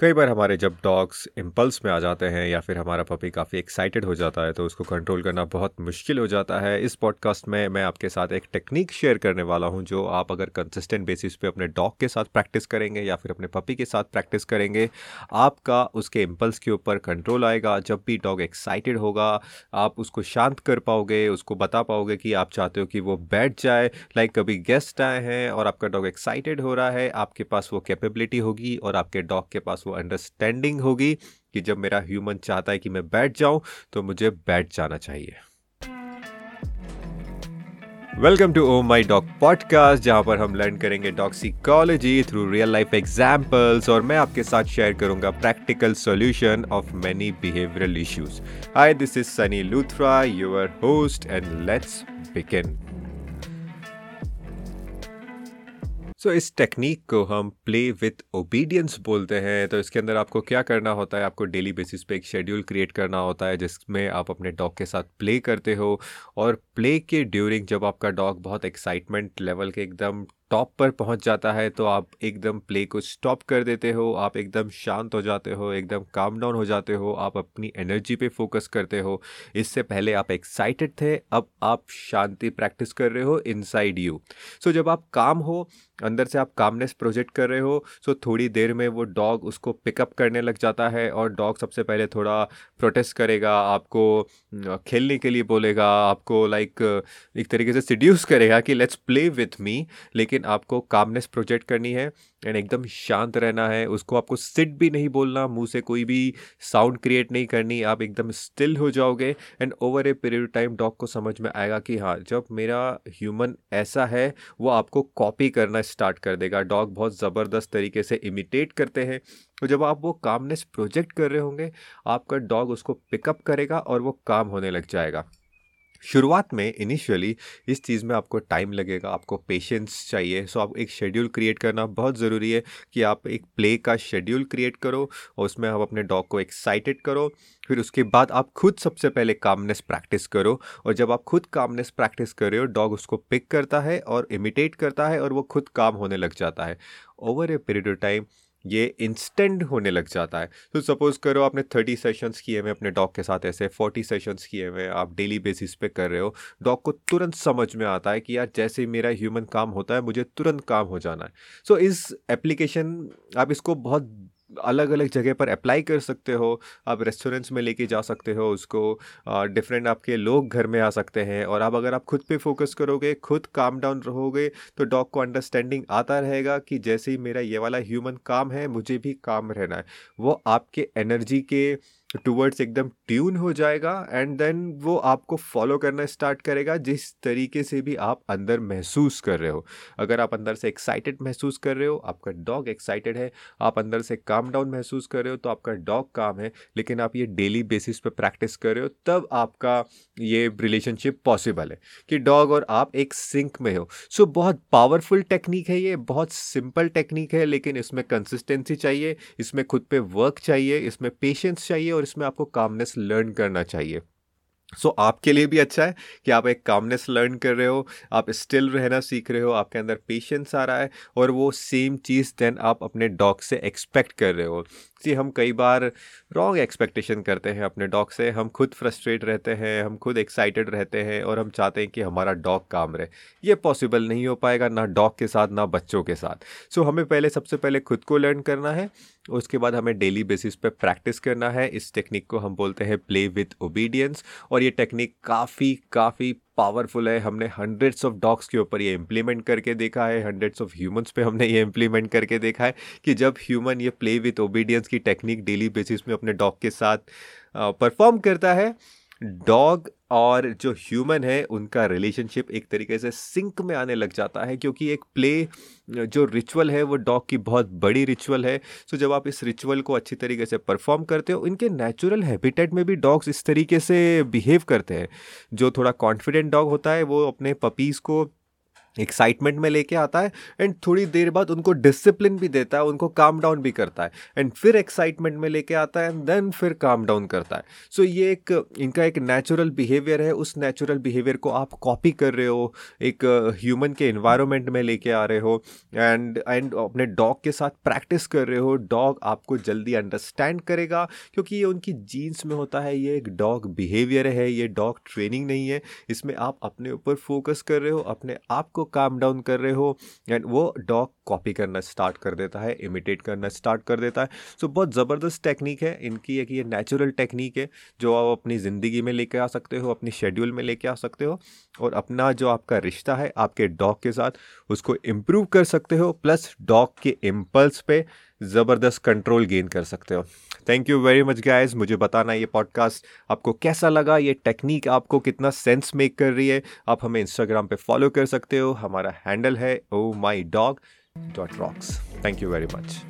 कई बार हमारे जब डॉग्स इम्पल्स में आ जाते हैं या फिर हमारा पपी काफ़ी एक्साइटेड हो जाता है तो उसको कंट्रोल करना बहुत मुश्किल हो जाता है। इस पॉडकास्ट में मैं आपके साथ एक टेक्निक शेयर करने वाला हूँ, जो आप अगर कंसिस्टेंट बेसिस पे अपने डॉग के साथ प्रैक्टिस करेंगे या फिर अपने पपी के साथ प्रैक्टिस करेंगे, आपका उसके इम्पल्स के ऊपर कंट्रोल आएगा। जब भी डॉग एक्साइटेड होगा, आप उसको शांत कर पाओगे, उसको बता पाओगे कि आप चाहते हो कि वो बैठ जाए। लाइक कभी गेस्ट आए हैं और आपका डॉग एक्साइटेड हो रहा है, आपके पास वो कैपेबिलिटी होगी और आपके डॉग के पास वो अंडरस्टैंडिंग होगी कि जब मेरा ह्यूमन चाहता है कि मैं बैठ जाऊँ तो मुझे बैठ जाना चाहिए। Welcome to oh my dog podcast जहाँ पर हम लर्न करेंगे dog psychology through real life examples और मैं आपके साथ शेयर करूँगा practical solution of many behavioural issues hi this is Sunny Luthra your host and let's begin so so, इस टेक्निक को हम प्ले विथ ओबीडियंस बोलते हैं। तो इसके अंदर आपको क्या करना होता है? आपको डेली बेसिस पे एक शेड्यूल क्रिएट करना होता है जिसमें आप अपने डॉग के साथ प्ले करते हो। और प्ले के ड्यूरिंग जब आपका डॉग बहुत एक्साइटमेंट लेवल के एकदम टॉप पर पहुँच जाता है तो आप एकदम प्ले को स्टॉप कर देते हो, आप एकदम शांत हो जाते हो, एकदम काम डाउन हो जाते हो, आप अपनी एनर्जी पे फोकस करते हो। इससे पहले आप एक्साइटेड थे, अब आप शांति प्रैक्टिस कर रहे हो इनसाइड यू सो जब आप काम हो, अंदर से आप कामनेस प्रोजेक्ट कर रहे हो सो थोड़ी देर में वो डॉग उसको पिकअप करने लग जाता है और डॉग सबसे पहले थोड़ा प्रोटेस्ट करेगा, आपको खेलने के लिए बोलेगा, आपको लाइक एक तरीके से सिड्यूस करेगा कि लेट्स प्ले विथ मी लेकिन लेकिन आपको कामनेस प्रोजेक्ट करनी है एंड एकदम शांत रहना है, उसको आपको सिट भी नहीं बोलना, मुँह से कोई भी साउंड क्रिएट नहीं करनी, आप एकदम स्टिल हो जाओगे and over a period time dog को समझ में आएगा कि हाँ जब मेरा ह्यूमन ऐसा है, वो आपको कॉपी करना स्टार्ट कर देगा। डॉग बहुत ज़बरदस्त तरीके से इमिटेट करते हैं। तो जब आप वो कामनेस प्रोजेक्ट कर रहे होंगे, आपका डॉग उसको पिकअप करेगा और वो काम होने लग जाएगा। शुरुआत में इनिशियली इस चीज़ में आपको टाइम लगेगा, आपको पेशेंस चाहिए। सो आप एक शेड्यूल क्रिएट करना बहुत ज़रूरी है कि आप एक प्ले का शेड्यूल क्रिएट करो और उसमें आप अपने डॉग को एक्साइटेड करो। फिर उसके बाद आप खुद सबसे पहले कामनेस प्रैक्टिस करो और जब आप खुद कामनेस प्रैक्टिस कर रहे हो डॉग उसको पिक करता है और इमिटेट करता है और वो खुद काम होने लग जाता है। Over a period of time ये इंस्टेंट होने लग जाता है। तो सपोज़ करो आपने थर्टी सेशंस किए हुए अपने डॉग के साथ ऐसे फोर्टी सेशंस किए हुए आप डेली बेसिस पे कर रहे हो डॉग को तुरंत समझ में आता है कि यार जैसे मेरा ह्यूमन काम होता है मुझे तुरंत काम हो जाना है। सो so, इस एप्लीकेशन आप इसको बहुत अलग अलग जगह पर अप्लाई कर सकते हो, आप रेस्टोरेंट्स में लेके जा सकते हो, उसको डिफरेंट आपके लोग घर में आ सकते हैं और आप अगर आप खुद पे फोकस करोगे, खुद काम डाउन रहोगे तो डॉग को अंडरस्टैंडिंग आता रहेगा कि जैसे ही मेरा ये वाला ह्यूमन काम है, मुझे भी काम रहना है। वो आपके एनर्जी के टूवर्ड्स एकदम ट्यून हो जाएगा एंड देन वो आपको फॉलो करना स्टार्ट करेगा जिस तरीके से भी आप अंदर महसूस कर रहे हो। अगर आप अंदर से एक्साइटेड महसूस कर रहे हो आपका डॉग एक्साइटेड है आप अंदर से काम डाउन महसूस कर रहे हो तो आपका डॉग काम है लेकिन आप ये डेली बेसिस पे प्रैक्टिस कर रहे हो तब आपका ये रिलेशनशिप पॉसिबल है कि डॉग और आप एक सिंक में हो। सो so, बहुत पावरफुल टेक्निक है ये बहुत सिंपल टेक्निक है लेकिन इसमें कंसिस्टेंसी चाहिए इसमें खुद पे वर्क चाहिए इसमें पेशेंस चाहिए और इसमें आपको कामनेस लर्न करना चाहिए। सो so, आपके लिए भी अच्छा है कि आप एक कामनेस लर्न कर रहे हो आप स्टिल रहना सीख रहे हो आपके अंदर पेशेंस आ रहा है और वो सेम चीज़ देन आप अपने डॉग से एक्सपेक्ट कर रहे हो। जी हम कई बार रॉन्ग एक्सपेक्टेशन करते हैं अपने डॉग से। हम खुद फ्रस्ट्रेट रहते हैं हम खुद एक्साइटेड रहते हैं और हम चाहते हैं कि हमारा डॉग काम रहे। ये पॉसिबल नहीं हो पाएगा ना डॉग के साथ ना बच्चों के साथ। सो so, हमें पहले सबसे पहले खुद को लर्न करना है। उसके बाद हमें डेली बेसिस पे प्रैक्टिस करना है। इस टेक्निक को हम बोलते हैं प्ले विथ ओबीडियंस और ये टेक्निक काफ़ी काफ़ी पावरफुल है। हमने हंड्रेड्स ऑफ़ डॉग्स के ऊपर ये इम्प्लीमेंट करके देखा है। हंड्रेड्स ऑफ़ ह्यूमंस पे हमने ये इम्प्लीमेंट करके देखा है कि जब ह्यूमन ये प्ले विथ ओबीडियंस की टेक्निक डेली बेसिस में अपने डॉग के साथ परफॉर्म करता है डॉग और जो ह्यूमन है, उनका रिलेशनशिप एक तरीके से सिंक में आने लग जाता है, क्योंकि एक प्ले, जो रिचुअल है, वो डॉग की बहुत बड़ी रिचुअल है। सो, जब आप इस रिचुअल को अच्छी तरीके से परफॉर्म करते हो, इनके नेचुरल हैबिटेट में भी डॉग्स इस तरीके से बिहेव करते हैं। जो थोड़ा कॉन्फिडेंट डॉग होता है, वो अपने पपीज़ को एक्साइटमेंट में लेके आता है एंड थोड़ी देर बाद उनको डिसिप्लिन भी देता है, उनको काम डाउन भी करता है एंड फिर एक्साइटमेंट में लेके आता है एंड देन फिर काम डाउन करता है। सो so ये एक, इनका एक नेचुरल बिहेवियर है, उस नेचुरल बिहेवियर को आप कॉपी कर रहे हो, एक ह्यूमन के इन्वायरमेंट में लेके आ रहे हो एंड एंड अपने डॉग के साथ प्रैक्टिस कर रहे हो डॉग आपको जल्दी अंडरस्टैंड करेगा क्योंकि ये उनकी जीन्स में होता है, ये एक डॉग बिहेवियर है, ये डॉग ट्रेनिंग नहीं है, इसमें आप अपने ऊपर फोकस कर रहे हो, अपने आप को काम डाउन कर रहे हो एंड वो डॉग कॉपी करना स्टार्ट कर देता है इमिटेट करना स्टार्ट कर देता है। सो so, बहुत ज़बरदस्त टेक्निक है इनकी एक ये नेचुरल टेक्निक है जो आप अपनी ज़िंदगी में लेके आ सकते हो अपनी शेड्यूल में लेके आ सकते हो और अपना जो आपका रिश्ता है आपके डॉग के साथ उसको इम्प्रूव कर सकते हो प्लस डॉग के इम्पल्स पे ज़बरदस्त कंट्रोल गेन कर सकते हो। Thank you very much guys मुझे बताना ये पॉडकास्ट आपको कैसा लगा? ये टेक्निक आपको कितना सेंस मेक कर रही है? आप हमें इंस्टाग्राम पे फॉलो कर सकते हो। हमारा हैंडल है ओ my dog dot rocks thank you very much